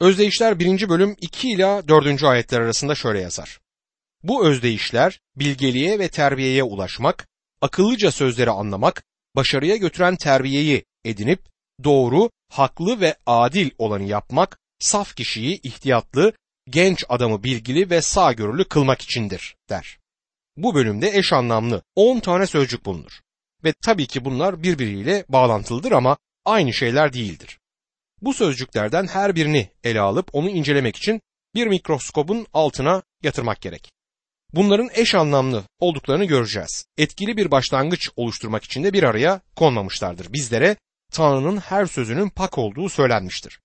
Özdeyişler 1. bölüm 2 ila 4. ayetler arasında şöyle yazar. Bu özdeyişler bilgeliğe ve terbiyeye ulaşmak, akıllıca sözleri anlamak, başarıya götüren terbiyeyi edinip doğru, haklı ve adil olanı yapmak, saf kişiyi ihtiyatlı, genç adamı bilgili ve sağgörülü kılmak içindir der. Bu bölümde eş anlamlı 10 tane sözcük bulunur. Ve tabii ki bunlar birbiriyle bağlantılıdır ama aynı şeyler değildir. Bu sözcüklerden her birini ele alıp onu incelemek için bir mikroskopun altına yatırmak gerek. Bunların eş anlamlı olduklarını göreceğiz. Etkili bir başlangıç oluşturmak için de bir araya konmamışlardır. Bizlere Tanrı'nın her sözünün pak olduğu söylenmiştir.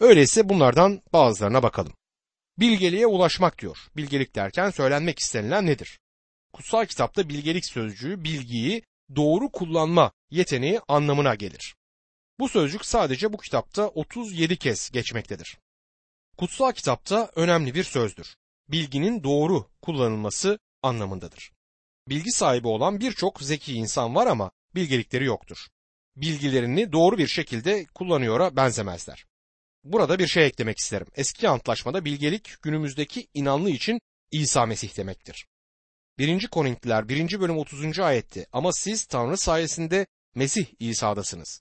Öyleyse bunlardan bazılarına bakalım. Bilgeliğe ulaşmak diyor. Bilgelik derken söylenmek istenilen nedir? Kutsal kitapta bilgelik sözcüğü bilgiyi doğru kullanma yeteneği anlamına gelir. Bu sözcük sadece bu kitapta 37 kez geçmektedir. Kutsal kitapta önemli bir sözdür. Bilginin doğru kullanılması anlamındadır. Bilgi sahibi olan birçok zeki insan var ama bilgelikleri yoktur. Bilgilerini doğru bir şekilde kullanıyora benzemezler. Burada bir şey eklemek isterim. Eski antlaşmada bilgelik günümüzdeki inanlı için İsa Mesih demektir. 1. Korintliler 1. bölüm 30. ayette ama siz Tanrı sayesinde Mesih İsa'dasınız.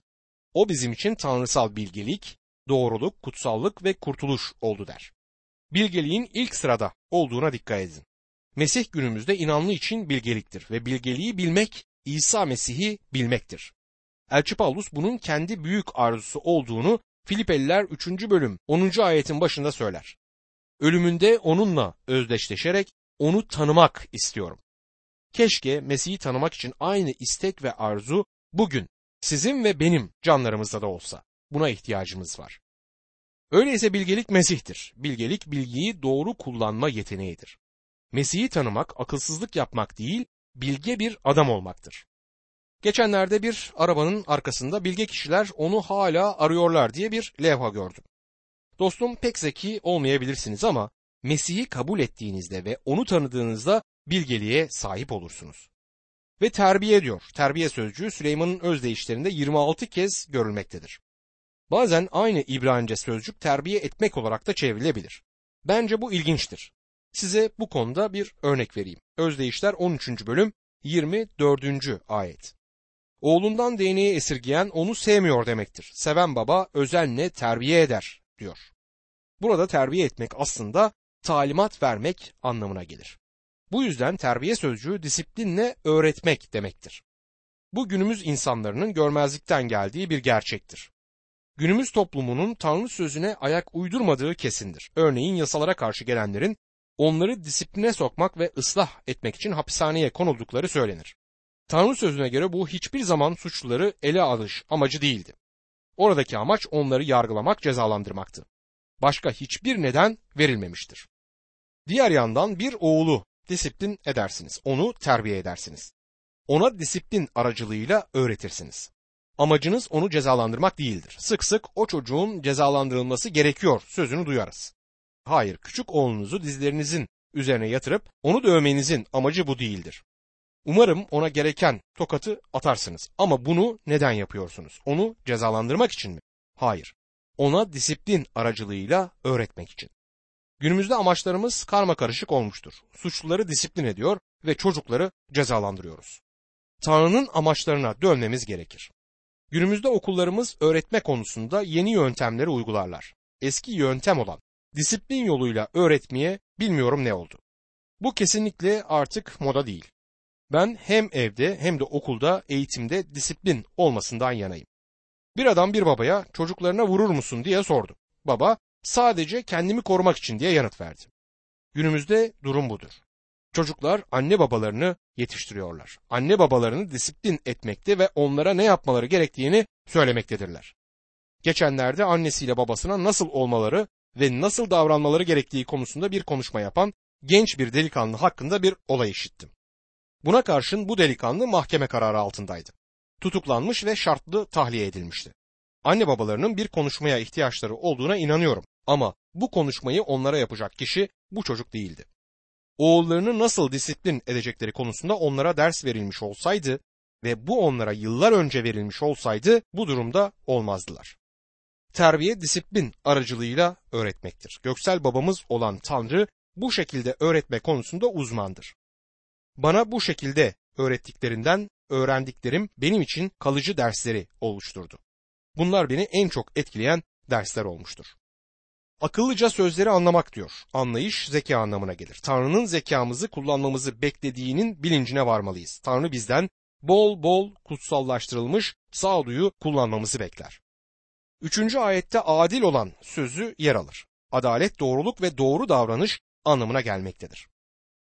O bizim için tanrısal bilgelik, doğruluk, kutsallık ve kurtuluş oldu der. Bilgeliğin ilk sırada olduğuna dikkat edin. Mesih günümüzde inanlı için bilgeliktir ve bilgeliği bilmek İsa Mesih'i bilmektir. Elçi Paulus bunun kendi büyük arzusu olduğunu Filipeliler 3. bölüm 10. ayetin başında söyler. Ölümünde onunla özdeşleşerek onu tanımak istiyorum. Keşke Mesih'i tanımak için aynı istek ve arzu bugün sizin ve benim canlarımızda da olsa. Buna ihtiyacımız var. Öyleyse bilgelik Mesih'tir. Bilgelik bilgiyi doğru kullanma yeteneğidir. Mesih'i tanımak akılsızlık yapmak değil, bilge bir adam olmaktır. Geçenlerde bir arabanın arkasında bilge kişiler onu hala arıyorlar diye bir levha gördüm. Dostum pek zeki olmayabilirsiniz ama Mesih'i kabul ettiğinizde ve onu tanıdığınızda bilgeliğe sahip olursunuz. Ve terbiye diyor. Terbiye sözcüğü Süleyman'ın özdeyişlerinde 26 kez görülmektedir. Bazen aynı İbranice sözcük terbiye etmek olarak da çevrilebilir. Bence bu ilginçtir. Size bu konuda bir örnek vereyim. Özdeyişler 13. bölüm 24. ayet. Oğlundan değneği esirgeyen onu sevmiyor demektir. Seven baba özenle terbiye eder diyor. Burada terbiye etmek aslında talimat vermek anlamına gelir. Bu yüzden terbiye sözcüğü disiplinle öğretmek demektir. Bu günümüz insanların görmezlikten geldiği bir gerçektir. Günümüz toplumunun Tanrı sözüne ayak uydurmadığı kesindir. Örneğin yasalara karşı gelenlerin onları disipline sokmak ve ıslah etmek için hapishaneye konuldukları söylenir. Tanrı sözüne göre bu hiçbir zaman suçluları ele alış amacı değildi. Oradaki amaç onları yargılamak, cezalandırmaktı. Başka hiçbir neden verilmemiştir. Diğer yandan bir oğlu disiplin edersiniz. Onu terbiye edersiniz. Ona disiplin aracılığıyla öğretirsiniz. Amacınız onu cezalandırmak değildir. Sık sık o çocuğun cezalandırılması gerekiyor sözünü duyarız. Hayır, küçük oğlunuzu dizlerinizin üzerine yatırıp onu dövmenizin amacı bu değildir. Umarım ona gereken tokatı atarsınız. Ama bunu neden yapıyorsunuz? Onu cezalandırmak için mi? Hayır. Ona disiplin aracılığıyla öğretmek için. Günümüzde amaçlarımız karma karışık olmuştur. Suçluları disiplin ediyor ve çocukları cezalandırıyoruz. Tanrı'nın amaçlarına dönmemiz gerekir. Günümüzde okullarımız öğretme konusunda yeni yöntemleri uygularlar. Eski yöntem olan disiplin yoluyla öğretmeye bilmiyorum ne oldu. Bu kesinlikle artık moda değil. Ben hem evde hem de okulda eğitimde disiplin olmasından yanayım. Bir adam bir babaya çocuklarına vurur musun diye sordu. Baba sadece kendimi korumak için diye yanıt verdi. Günümüzde durum budur. Çocuklar anne babalarını yetiştiriyorlar. Anne babalarını disiplin etmekte ve onlara ne yapmaları gerektiğini söylemektedirler. Geçenlerde annesiyle babasına nasıl olmaları ve nasıl davranmaları gerektiği konusunda bir konuşma yapan genç bir delikanlı hakkında bir olay işittim. Buna karşın bu delikanlı mahkeme kararı altındaydı. Tutuklanmış ve şartlı tahliye edilmişti. Anne babalarının bir konuşmaya ihtiyaçları olduğuna inanıyorum ama bu konuşmayı onlara yapacak kişi bu çocuk değildi. Oğullarını nasıl disiplin edecekleri konusunda onlara ders verilmiş olsaydı ve bu onlara yıllar önce verilmiş olsaydı bu durumda olmazdılar. terbiye disiplin aracılığıyla öğretmektir. Göksel babamız olan Tanrı bu şekilde öğretme konusunda uzmandır. Bana bu şekilde öğrettiklerinden öğrendiklerim benim için kalıcı dersleri oluşturdu. Bunlar beni en çok etkileyen dersler olmuştur. Akıllıca sözleri anlamak diyor. Anlayış zeka anlamına gelir. Tanrı'nın zekamızı kullanmamızı beklediğinin bilincine varmalıyız. Tanrı bizden bol bol kutsallaştırılmış sağduyu kullanmamızı bekler. Üçüncü ayette adil olan sözü yer alır. Adalet, doğruluk ve doğru davranış anlamına gelmektedir.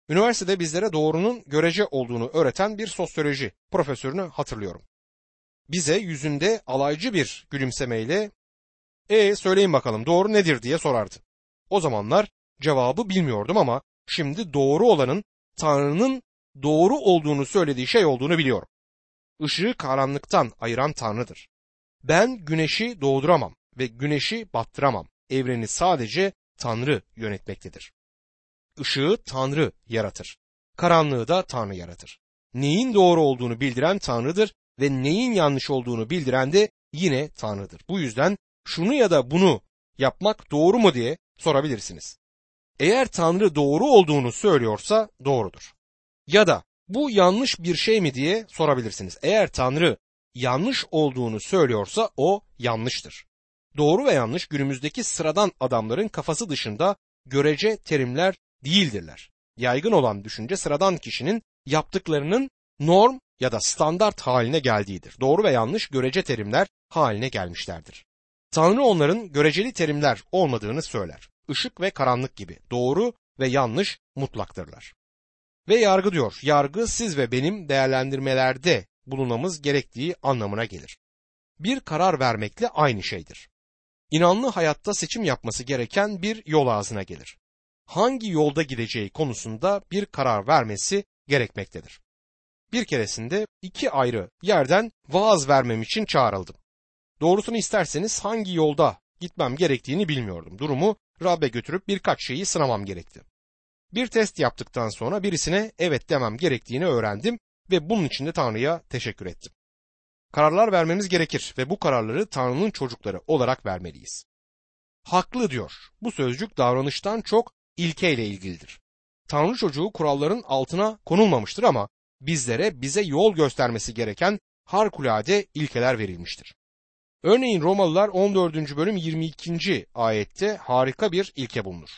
Üniversitede bizlere doğrunun görece olduğunu öğreten bir sosyoloji profesörünü hatırlıyorum. Bize yüzünde alaycı bir gülümsemeyle e söyleyin bakalım doğru nedir diye sorardı. O zamanlar cevabı bilmiyordum ama şimdi doğru olanın Tanrı'nın doğru olduğunu söylediği şey olduğunu biliyorum. Işığı karanlıktan ayıran Tanrı'dır. Ben güneşi doğduramam ve güneşi battıramam. Evreni sadece Tanrı yönetmektedir. Işığı Tanrı yaratır. Karanlığı da Tanrı yaratır. Neyin doğru olduğunu bildiren Tanrı'dır ve neyin yanlış olduğunu bildiren de yine Tanrı'dır. Bu yüzden şunu ya da bunu yapmak doğru mu diye sorabilirsiniz. Eğer Tanrı doğru olduğunu söylüyorsa doğrudur. Ya da bu yanlış bir şey mi diye sorabilirsiniz. Eğer Tanrı yanlış olduğunu söylüyorsa o yanlıştır. Doğru ve yanlış günümüzdeki sıradan adamların kafası dışında görece terimler değildirler. Yaygın olan düşünce sıradan kişinin yaptıklarının norm ya da standart haline geldiğidir. Doğru ve yanlış görece terimler haline gelmişlerdir. Tanrı onların göreceli terimler olmadığını söyler. Işık ve karanlık gibi doğru ve yanlış mutlaktırlar. Ve yargı diyor. Yargı siz ve benim değerlendirmelerde bulunmamız gerektiği anlamına gelir. Bir karar vermekle aynı şeydir. İnanlı hayatta seçim yapması gereken bir yol ağzına gelir. Hangi yolda gideceği konusunda bir karar vermesi gerekmektedir. Bir keresinde iki ayrı yerden vaaz vermem için çağrıldım. Doğrusunu isterseniz hangi yolda gitmem gerektiğini bilmiyordum. Durumu Rab'be götürüp birkaç şeyi sınamam gerekti. Bir test yaptıktan sonra birisine evet demem gerektiğini öğrendim ve bunun için de Tanrı'ya teşekkür ettim. Kararlar vermemiz gerekir ve bu kararları Tanrı'nın çocukları olarak vermeliyiz. Haklı diyor. Bu sözcük davranıştan çok ilkeyle ilgilidir. Tanrı çocuğu kuralların altına konulmamıştır ama bizlere bize yol göstermesi gereken harikulade ilkeler verilmiştir. Örneğin Romalılar 14. bölüm 22. ayette harika bir ilke bulunur.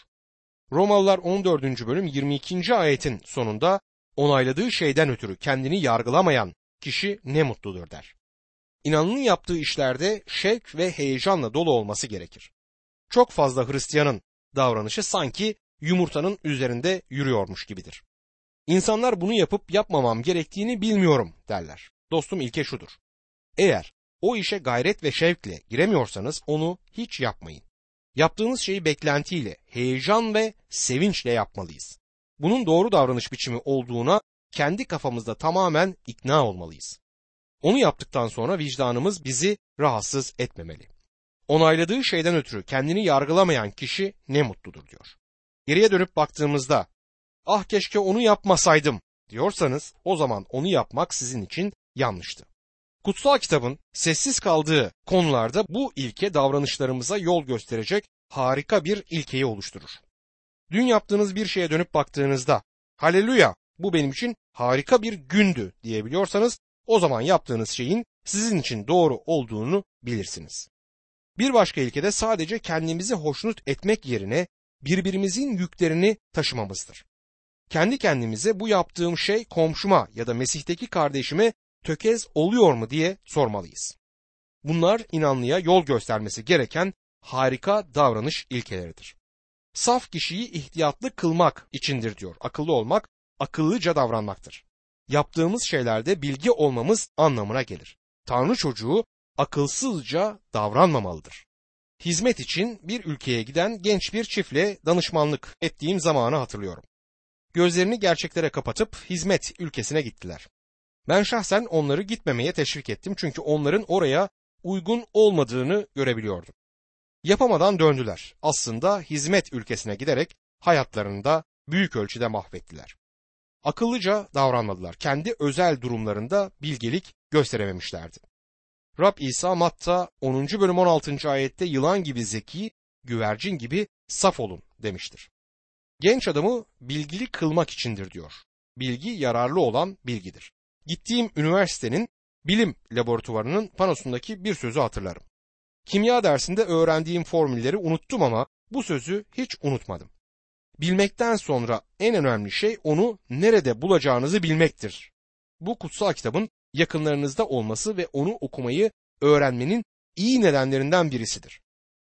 Romalılar 14. bölüm 22. ayetin sonunda onayladığı şeyden ötürü kendini yargılamayan kişi ne mutludur der. İnanının yaptığı işlerde şevk ve heyecanla dolu olması gerekir. Çok fazla Hristiyanın davranışı sanki yumurtanın üzerinde yürüyormuş gibidir. İnsanlar bunu yapıp yapmamam gerektiğini bilmiyorum derler. Dostum ilke şudur. Eğer o işe gayret ve şevkle giremiyorsanız onu hiç yapmayın. Yaptığınız şeyi beklentiyle, heyecan ve sevinçle yapmalıyız. Bunun doğru davranış biçimi olduğuna kendi kafamızda tamamen ikna olmalıyız. Onu yaptıktan sonra vicdanımız bizi rahatsız etmemeli. Onayladığı şeyden ötürü kendini yargılamayan kişi ne mutludur diyor. Geriye dönüp baktığımızda ah keşke onu yapmasaydım diyorsanız o zaman onu yapmak sizin için yanlıştı. Kutsal kitabın sessiz kaldığı konularda bu ilke davranışlarımıza yol gösterecek harika bir ilkeyi oluşturur. Dün yaptığınız bir şeye dönüp baktığınızda haleluya bu benim için harika bir gündü diyebiliyorsanız o zaman yaptığınız şeyin sizin için doğru olduğunu bilirsiniz. Bir başka ilke de sadece kendimizi hoşnut etmek yerine birbirimizin yüklerini taşımamızdır. Kendi kendimize bu yaptığım şey komşuma ya da Mesih'teki kardeşime tökez oluyor mu diye sormalıyız. Bunlar inanlıya yol göstermesi gereken harika davranış ilkeleridir. Saf kişiyi ihtiyatlı kılmak içindir diyor. Akıllı olmak, akıllıca davranmaktır. Yaptığımız şeylerde bilgi olmamız anlamına gelir. Tanrı çocuğu akılsızca davranmamalıdır. Hizmet için bir ülkeye giden genç bir çiftle danışmanlık ettiğim zamanı hatırlıyorum. Gözlerini gerçeklere kapatıp hizmet ülkesine gittiler. Ben şahsen onları gitmemeye teşvik ettim çünkü onların oraya uygun olmadığını görebiliyordum. Yapamadan döndüler. Aslında hizmet ülkesine giderek hayatlarını da büyük ölçüde mahvettiler. Akıllıca davranmadılar. Kendi özel durumlarında bilgelik gösterememişlerdi. Rab İsa Matta 10. bölüm 16. ayette yılan gibi zeki, güvercin gibi saf olun demiştir. Genç adamı bilgili kılmak içindir diyor. Bilgi yararlı olan bilgidir. Gittiğim üniversitenin bilim laboratuvarının panosundaki bir sözü hatırlarım. Kimya dersinde öğrendiğim formülleri unuttum ama bu sözü hiç unutmadım. Bilmekten sonra en önemli şey onu nerede bulacağınızı bilmektir. Bu kutsal kitabın yakınlarınızda olması ve onu okumayı öğrenmenin iyi nedenlerinden birisidir.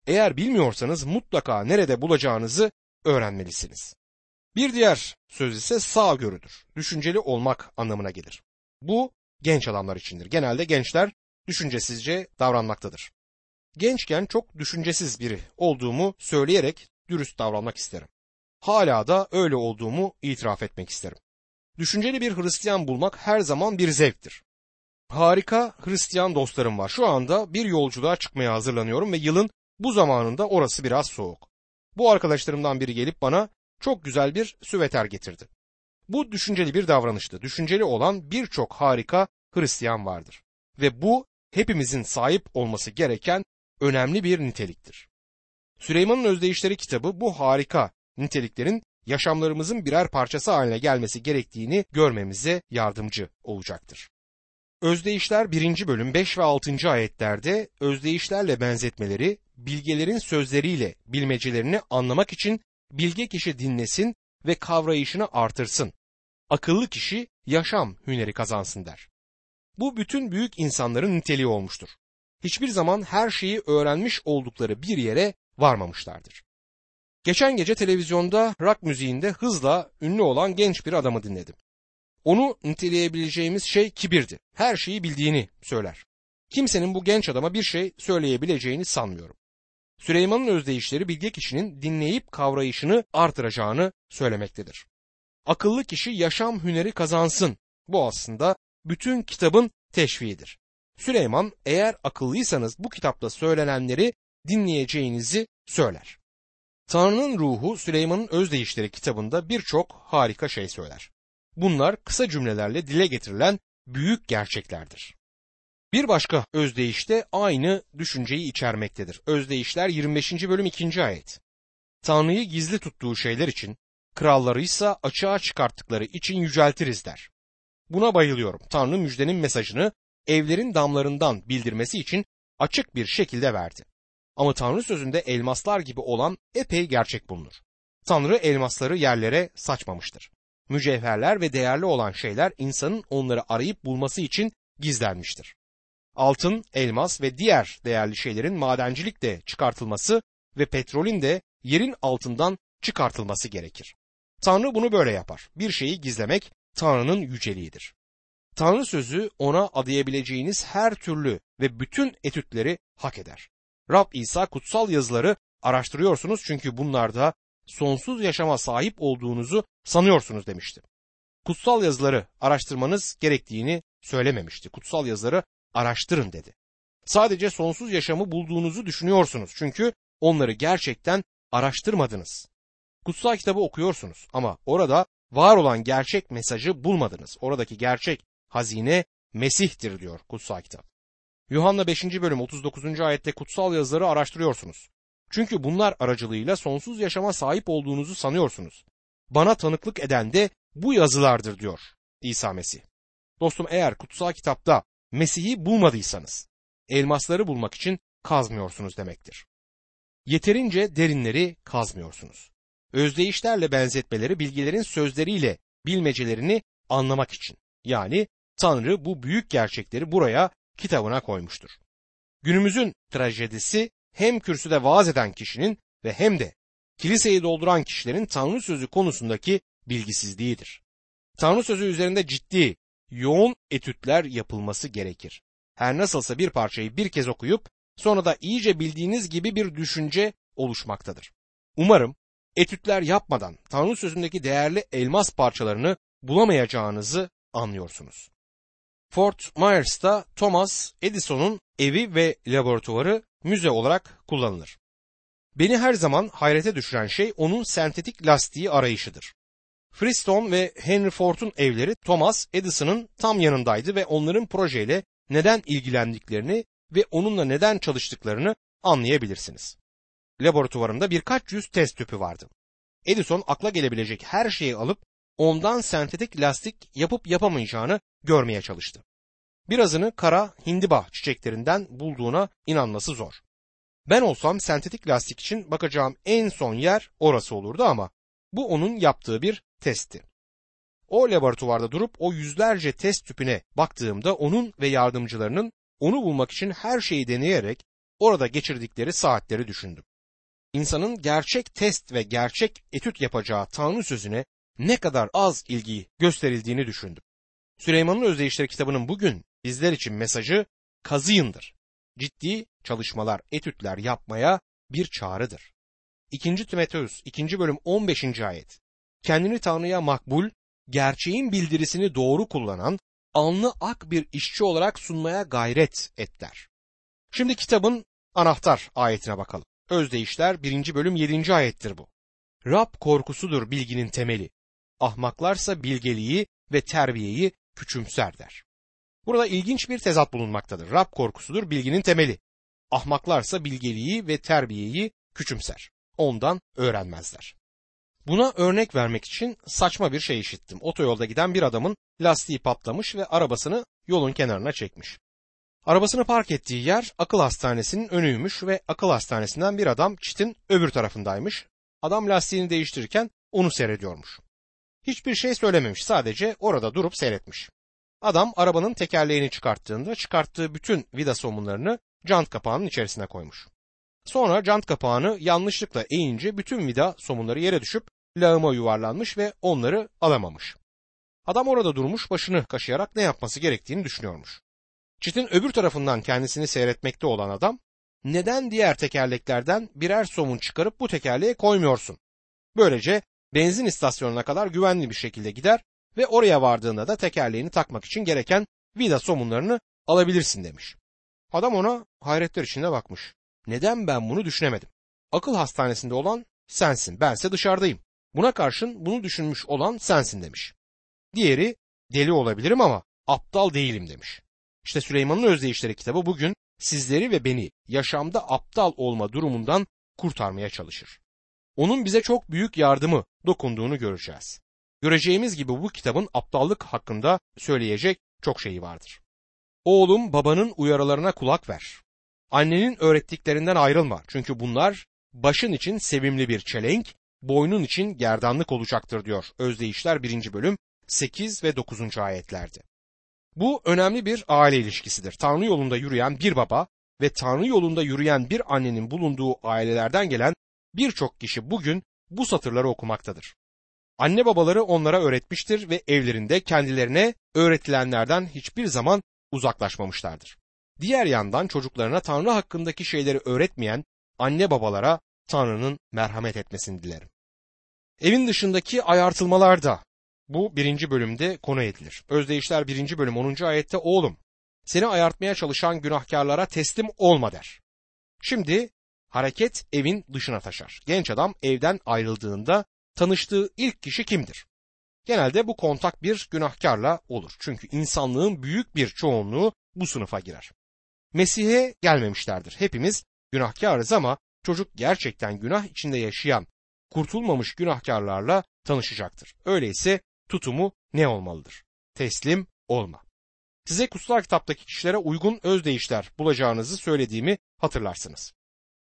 Eğer bilmiyorsanız mutlaka nerede bulacağınızı öğrenmelisiniz. Bir diğer söz ise sağgörüdür. Düşünceli olmak anlamına gelir. Bu genç adamlar içindir. Genelde gençler düşüncesizce davranmaktadır. Gençken çok düşüncesiz biri olduğumu söyleyerek dürüst davranmak isterim. Hala da öyle olduğumu itiraf etmek isterim. Düşünceli bir Hristiyan bulmak her zaman bir zevktir. Harika Hristiyan dostlarım var. Şu anda bir yolculuğa çıkmaya hazırlanıyorum ve yılın bu zamanında orası biraz soğuk. Bu arkadaşlarımdan biri gelip bana çok güzel bir süveter getirdi. Bu düşünceli bir davranıştı. Düşünceli olan birçok harika Hristiyan vardır. Ve bu hepimizin sahip olması gereken önemli bir niteliktir. Süleyman'ın Özdeyişleri kitabı bu harika niteliklerin yaşamlarımızın birer parçası haline gelmesi gerektiğini görmemize yardımcı olacaktır. Özdeyişler 1. bölüm 5 ve 6. ayetlerde özdeyişlerle benzetmeleri bilgelerin sözleriyle bilmecelerini anlamak için bilge kişi dinlesin ve kavrayışını artırsın. Akıllı kişi yaşam hüneri kazansın der. Bu bütün büyük insanların niteliği olmuştur. Hiçbir zaman her şeyi öğrenmiş oldukları bir yere varmamışlardır. Geçen gece televizyonda rock müziğinde hızla ünlü olan genç bir adamı dinledim. Onu niteleyebileceğimiz şey kibirdi. Her şeyi bildiğini söyler. Kimsenin bu genç adama bir şey söyleyebileceğini sanmıyorum. Süleyman'ın özdeyişleri bilge kişinin dinleyip kavrayışını artıracağını söylemektedir. Akıllı kişi yaşam hüneri kazansın. Bu aslında bütün kitabın teşviğidir. Süleyman eğer akıllıysanız bu kitapta söylenenleri dinleyeceğinizi söyler. Tanrı'nın ruhu Süleyman'ın özdeyişleri kitabında birçok harika şey söyler. Bunlar kısa cümlelerle dile getirilen büyük gerçeklerdir. Bir başka özdeyişte aynı düşünceyi içermektedir. Özdeyişler 25. bölüm 2. ayet. Tanrı'yı gizli tuttuğu şeyler için, kralları ise açığa çıkarttıkları için yüceltiriz der. Buna bayılıyorum. Tanrı müjdenin mesajını evlerin damlarından bildirmesi için açık bir şekilde verdi. Ama Tanrı sözünde elmaslar gibi olan epey gerçek bulunur. Tanrı elmasları yerlere saçmamıştır. Mücevherler ve değerli olan şeyler insanın onları arayıp bulması için gizlenmiştir. Altın, elmas ve diğer değerli şeylerin madencilikte çıkartılması ve petrolün de yerin altından çıkartılması gerekir. Tanrı bunu böyle yapar. Bir şeyi gizlemek Tanrı'nın yüceliğidir. Tanrı sözü ona adayabileceğiniz her türlü ve bütün etütleri hak eder. Rab İsa kutsal yazıları araştırıyorsunuz çünkü bunlarda sonsuz yaşama sahip olduğunuzu sanıyorsunuz demişti. Kutsal yazıları araştırmanız gerektiğini söylememişti. Kutsal yazıları araştırın dedi. Sadece sonsuz yaşamı bulduğunuzu düşünüyorsunuz çünkü onları gerçekten araştırmadınız. Kutsal kitabı okuyorsunuz ama orada var olan gerçek mesajı bulmadınız. Oradaki gerçek hazine Mesih'tir diyor kutsal kitap. Yuhanna 5. bölüm 39. ayette kutsal yazıları araştırıyorsunuz. Çünkü bunlar aracılığıyla sonsuz yaşama sahip olduğunuzu sanıyorsunuz. Bana tanıklık eden de bu yazılardır diyor İsa Mesih. Dostum eğer kutsal kitapta Mesih'i bulmadıysanız elmasları bulmak için kazmıyorsunuz demektir. Yeterince derinleri kazmıyorsunuz. Özdeyişlerle benzetmeleri bilgilerin sözleriyle bilmecelerini anlamak için. Yani Tanrı bu büyük gerçekleri buraya kitabına koymuştur. Günümüzün trajedisi hem kürsüde vaaz eden kişinin ve hem de kiliseyi dolduran kişilerin Tanrı sözü konusundaki bilgisizliğidir. Tanrı sözü üzerinde ciddi, yoğun etütler yapılması gerekir. Her nasılsa bir parçayı bir kez okuyup sonra da iyice bildiğiniz gibi bir düşünce oluşmaktadır. Umarım etütler yapmadan Tanrı sözündeki değerli elmas parçalarını bulamayacağınızı anlıyorsunuz. Fort Myers'ta Thomas Edison'un evi ve laboratuvarı müze olarak kullanılır. Beni her zaman hayrete düşüren şey onun sentetik lastiği arayışıdır. Freestone ve Henry Ford'un evleri Thomas Edison'ın tam yanındaydı ve onların projeyle neden ilgilendiklerini ve onunla neden çalıştıklarını anlayabilirsiniz. Laboratuvarımda birkaç yüz test tüpü vardı. Edison akla gelebilecek her şeyi alıp ondan sentetik lastik yapıp yapamayacağını görmeye çalıştı. Birazını kara hindiba çiçeklerinden bulduğuna inanması zor. Ben olsam sentetik lastik için bakacağım en son yer orası olurdu ama bu onun yaptığı bir testti. O laboratuvarda durup o yüzlerce test tüpüne baktığımda onun ve yardımcılarının onu bulmak için her şeyi deneyerek orada geçirdikleri saatleri düşündüm. İnsanın gerçek test ve gerçek etüt yapacağı Tanrı sözüne ne kadar az ilgi gösterildiğini düşündüm. Süleyman'ın Özdeyişleri kitabının bugün bizler için mesajı kazıyındır. Ciddi çalışmalar, etütler yapmaya bir çağrıdır. 2. Timoteus 2. bölüm 15. ayet. Kendini Tanrı'ya makbul, gerçeğin bildirisini doğru kullanan, alnı ak bir işçi olarak sunmaya gayret et der. Şimdi kitabın anahtar ayetine bakalım. Özdeyişler 1. bölüm 7. ayettir bu. Rab korkusudur bilginin temeli. Ahmaklarsa bilgeliği ve terbiyeyi küçümser der. Burada ilginç bir tezat bulunmaktadır. Rab korkusudur bilginin temeli. Ahmaklarsa bilgeliği ve terbiyeyi küçümser. Ondan öğrenmezler. Buna örnek vermek için saçma bir şey işittim. Otoyolda giden bir adamın lastiği patlamış ve arabasını yolun kenarına çekmiş. Arabasını park ettiği yer akıl hastanesinin önüymüş ve akıl hastanesinden bir adam çitin öbür tarafındaymış. Adam lastiğini değiştirirken onu seyrediyormuş. Hiçbir şey söylememiş sadece orada durup seyretmiş. Adam arabanın tekerleğini çıkarttığında çıkarttığı bütün vida somunlarını jant kapağının içerisine koymuş. Sonra jant kapağını yanlışlıkla eğince bütün vida somunları yere düşüp lağıma yuvarlanmış ve onları alamamış. Adam orada durmuş başını kaşıyarak ne yapması gerektiğini düşünüyormuş. Çitin öbür tarafından kendisini seyretmekte olan adam neden diğer tekerleklerden birer somun çıkarıp bu tekerleğe koymuyorsun? Böylece benzin istasyonuna kadar güvenli bir şekilde gider ve oraya vardığında da tekerleğini takmak için gereken vida somunlarını alabilirsin demiş. Adam ona hayretler içinde bakmış. Neden ben bunu düşünemedim? Akıl hastanesinde olan sensin, bense dışarıdayım. Buna karşın bunu düşünmüş olan sensin demiş. Diğeri deli olabilirim ama aptal değilim demiş. İşte Süleyman'ın Özdeyişleri kitabı bugün sizleri ve beni yaşamda aptal olma durumundan kurtarmaya çalışır. Onun bize çok büyük yardımı dokunduğunu göreceğiz. Göreceğimiz gibi bu kitabın aptallık hakkında söyleyecek çok şeyi vardır. Oğlum babanın uyarılarına kulak ver. Annenin öğrettiklerinden ayrılma çünkü bunlar başın için sevimli bir çelenk, boynun için gerdanlık olacaktır diyor Özdeyişler 1. bölüm 8 ve 9. ayetlerde. Bu önemli bir aile ilişkisidir. Tanrı yolunda yürüyen bir baba ve Tanrı yolunda yürüyen bir annenin bulunduğu ailelerden gelen birçok kişi bugün bu satırları okumaktadır. Anne babaları onlara öğretmiştir ve evlerinde kendilerine öğretilenlerden hiçbir zaman uzaklaşmamışlardır. Diğer yandan çocuklarına Tanrı hakkındaki şeyleri öğretmeyen anne babalara Tanrı'nın merhamet etmesini dilerim. Evin dışındaki ayartılmalar da bu birinci bölümde konu edilir. Özdeyişler birinci bölüm 10. ayette oğlum seni ayartmaya çalışan günahkarlara teslim olma der. Şimdi hareket evin dışına taşar. Genç adam evden ayrıldığında tanıştığı ilk kişi kimdir? Genelde bu kontak bir günahkarla olur. Çünkü insanlığın büyük bir çoğunluğu bu sınıfa girer. Mesih'e gelmemişlerdir. Hepimiz günahkarız ama çocuk gerçekten günah içinde yaşayan, kurtulmamış günahkarlarla tanışacaktır. Öyleyse tutumu ne olmalıdır? Teslim olma. Size kutsal kitaptaki kişilere uygun özdeyişler bulacağınızı söylediğimi hatırlarsınız.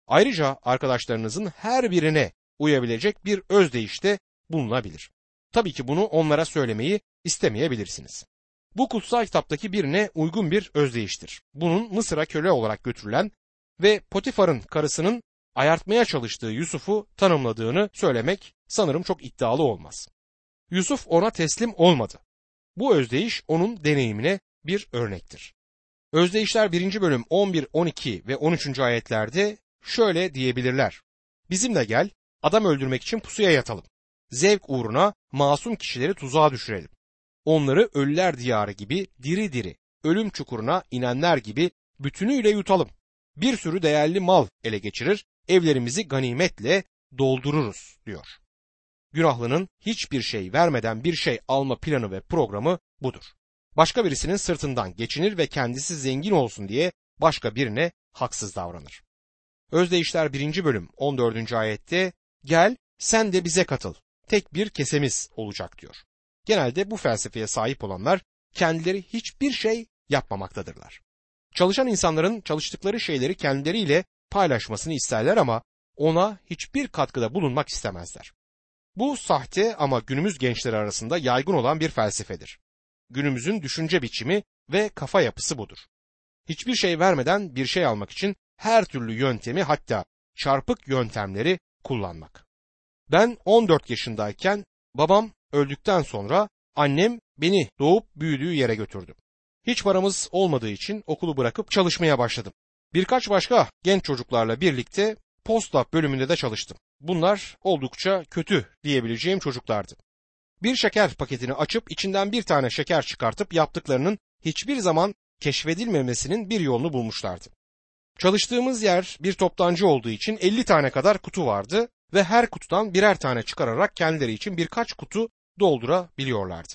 Ayrıca arkadaşlarınızın her birine uyabilecek bir özdeyişte bulunabilir. Tabii ki bunu onlara söylemeyi istemeyebilirsiniz. Bu kutsal kitaptaki birine uygun bir özdeyiştir. Bunun Mısır'a köle olarak götürülen ve Potifar'ın karısının ayartmaya çalıştığı Yusuf'u tanımladığını söylemek sanırım çok iddialı olmaz. Yusuf ona teslim olmadı. Bu özdeyiş onun deneyimine bir örnektir. Özdeyişler 1. bölüm 11, 12 ve 13. ayetlerde şöyle diyebilirler. Bizimle gel, adam öldürmek için pusuya yatalım. Zevk uğruna masum kişileri tuzağa düşürelim. Onları ölüler diyarı gibi diri diri, ölüm çukuruna inenler gibi bütünüyle yutalım. Bir sürü değerli mal ele geçirir, evlerimizi ganimetle doldururuz diyor. Günahlının hiçbir şey vermeden bir şey alma planı ve programı budur. Başka birisinin sırtından geçinir ve kendisi zengin olsun diye başka birine haksız davranır. Özdeyişler 1. bölüm 14. ayette gel sen de bize katıl tek bir kesemiz olacak diyor. Genelde bu felsefeye sahip olanlar kendileri hiçbir şey yapmamaktadırlar. Çalışan insanların çalıştıkları şeyleri kendileriyle paylaşmasını isterler ama ona hiçbir katkıda bulunmak istemezler. Bu sahte ama günümüz gençleri arasında yaygın olan bir felsefedir. Günümüzün düşünce biçimi ve kafa yapısı budur. Hiçbir şey vermeden bir şey almak için her türlü yöntemi hatta çarpık yöntemleri kullanmak. Ben 14 yaşındayken babam öldükten sonra annem beni doğup büyüdüğü yere götürdü. Hiç paramız olmadığı için okulu bırakıp çalışmaya başladım. Birkaç başka genç çocuklarla birlikte posta bölümünde de çalıştım. Bunlar oldukça kötü diyebileceğim çocuklardı. Bir şeker paketini açıp içinden bir tane şeker çıkartıp yaptıklarının hiçbir zaman keşfedilmemesinin bir yolunu bulmuşlardı. Çalıştığımız yer bir toptancı olduğu için 50 tane kadar kutu vardı ve her kutudan birer tane çıkararak kendileri için birkaç kutu doldurabiliyorlardı.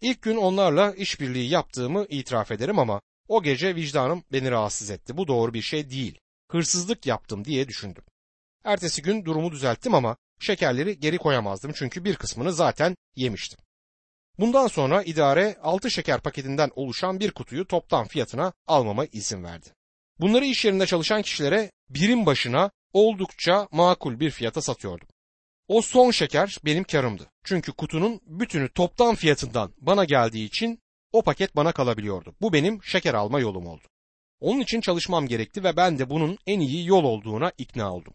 İlk gün onlarla işbirliği yaptığımı itiraf ederim ama o gece vicdanım beni rahatsız etti. Bu doğru bir şey değil. Hırsızlık yaptım diye düşündüm. Ertesi gün durumu düzelttim ama şekerleri geri koyamazdım çünkü bir kısmını zaten yemiştim. Bundan sonra idare 6 şeker paketinden oluşan bir kutuyu toptan fiyatına almama izin verdi. Bunları iş yerinde çalışan kişilere birim başına oldukça makul bir fiyata satıyordum. O son şeker benim karımdı. Çünkü kutunun bütünü toptan fiyatından bana geldiği için o paket bana kalabiliyordu. Bu benim şeker alma yolum oldu. Onun için çalışmam gerekti ve ben de bunun en iyi yol olduğuna ikna oldum.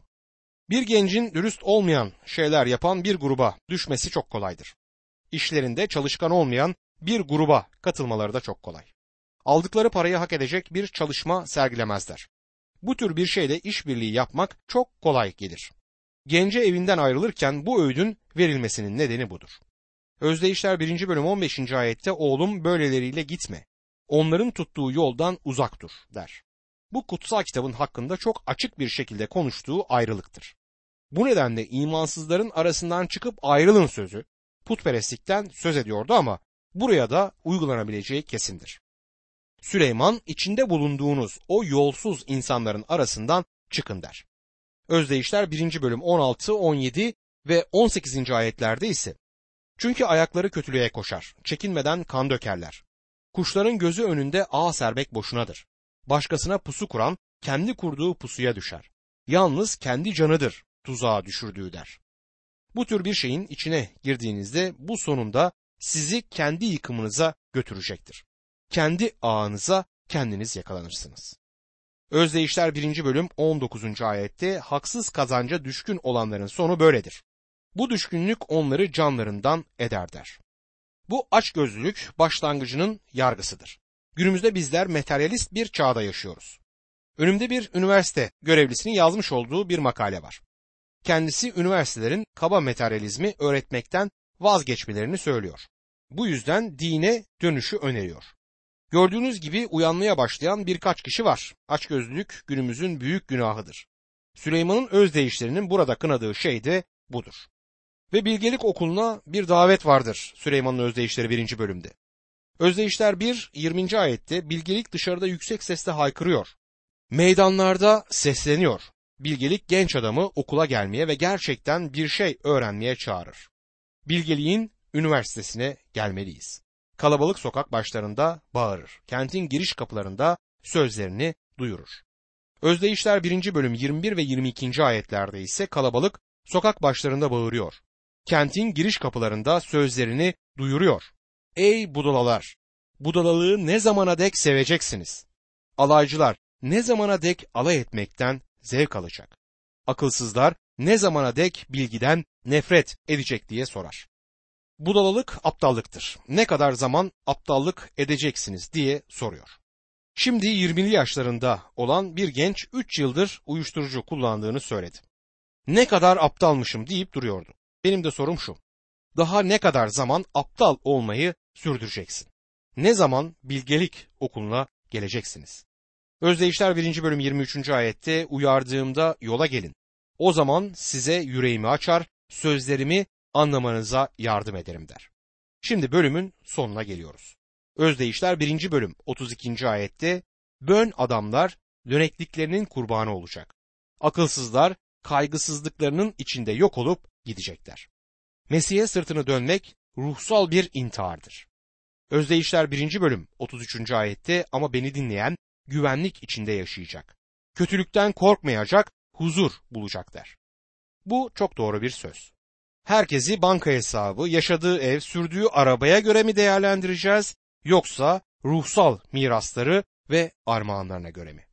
Bir gencin dürüst olmayan şeyler yapan bir gruba düşmesi çok kolaydır. İşlerinde çalışkan olmayan bir gruba katılmaları da çok kolay. Aldıkları parayı hak edecek bir çalışma sergilemezler. Bu tür bir şeyle işbirliği yapmak çok kolay gelir. Gence evinden ayrılırken bu öğüdün verilmesinin nedeni budur. Özdeyişler 1. bölüm 15. ayette oğlum böyleleriyle gitme. Onların tuttuğu yoldan uzak dur der. Bu kutsal kitabın hakkında çok açık bir şekilde konuştuğu ayrılıktır. Bu nedenle imansızların arasından çıkıp ayrılın sözü putperestlikten söz ediyordu ama buraya da uygulanabileceği kesindir. Süleyman içinde bulunduğunuz o yolsuz insanların arasından çıkın der. Özdeyişler 1. bölüm 16, 17 ve 18. ayetlerde ise çünkü ayakları kötülüğe koşar, çekinmeden kan dökerler. Kuşların gözü önünde ağ serbek boşunadır. Başkasına pusu kuran kendi kurduğu pusuya düşer. Yalnız kendi canıdır tuzağa düşürdüğü der. Bu tür bir şeyin içine girdiğinizde bu sonunda sizi kendi yıkımınıza götürecektir. Kendi ağınıza kendiniz yakalanırsınız. Özdeyişler 1. bölüm 19. ayette haksız kazanca düşkün olanların sonu böyledir. Bu düşkünlük onları canlarından eder der. Bu açgözlülük başlangıcının yargısıdır. Günümüzde bizler materyalist bir çağda yaşıyoruz. Önümde bir üniversite görevlisinin yazmış olduğu bir makale var. Kendisi üniversitelerin kaba materyalizmi öğretmekten vazgeçmelerini söylüyor. Bu yüzden dine dönüşü öneriyor. Gördüğünüz gibi uyanmaya başlayan birkaç kişi var. Açgözlülük günümüzün büyük günahıdır. Süleyman'ın özdeyişlerinin burada kınadığı şey de budur. Ve bilgelik okuluna bir davet vardır Süleyman'ın özdeyişleri 1. bölümde. Özdeyişler 1, 20. ayette bilgelik dışarıda yüksek sesle haykırıyor. Meydanlarda sesleniyor. Bilgelik genç adamı okula gelmeye ve gerçekten bir şey öğrenmeye çağırır. Bilgeliğin üniversitesine gelmeliyiz kalabalık sokak başlarında bağırır. Kentin giriş kapılarında sözlerini duyurur. Özdeyişler 1. bölüm 21 ve 22. ayetlerde ise kalabalık sokak başlarında bağırıyor. Kentin giriş kapılarında sözlerini duyuruyor. Ey budalalar! Budalalığı ne zamana dek seveceksiniz? Alaycılar ne zamana dek alay etmekten zevk alacak? Akılsızlar ne zamana dek bilgiden nefret edecek diye sorar budalalık aptallıktır. Ne kadar zaman aptallık edeceksiniz diye soruyor. Şimdi 20'li yaşlarında olan bir genç 3 yıldır uyuşturucu kullandığını söyledi. Ne kadar aptalmışım deyip duruyordu. Benim de sorum şu. Daha ne kadar zaman aptal olmayı sürdüreceksin? Ne zaman bilgelik okuluna geleceksiniz? Özdeyişler 1. bölüm 23. ayette uyardığımda yola gelin. O zaman size yüreğimi açar, sözlerimi anlamanıza yardım ederim der. Şimdi bölümün sonuna geliyoruz. Özdeyişler 1. bölüm 32. ayette Bön adamlar dönekliklerinin kurbanı olacak. Akılsızlar kaygısızlıklarının içinde yok olup gidecekler. Mesih'e sırtını dönmek ruhsal bir intihardır. Özdeyişler 1. bölüm 33. ayette ama beni dinleyen güvenlik içinde yaşayacak. Kötülükten korkmayacak, huzur bulacak der. Bu çok doğru bir söz. Herkesi banka hesabı, yaşadığı ev, sürdüğü arabaya göre mi değerlendireceğiz yoksa ruhsal mirasları ve armağanlarına göre mi?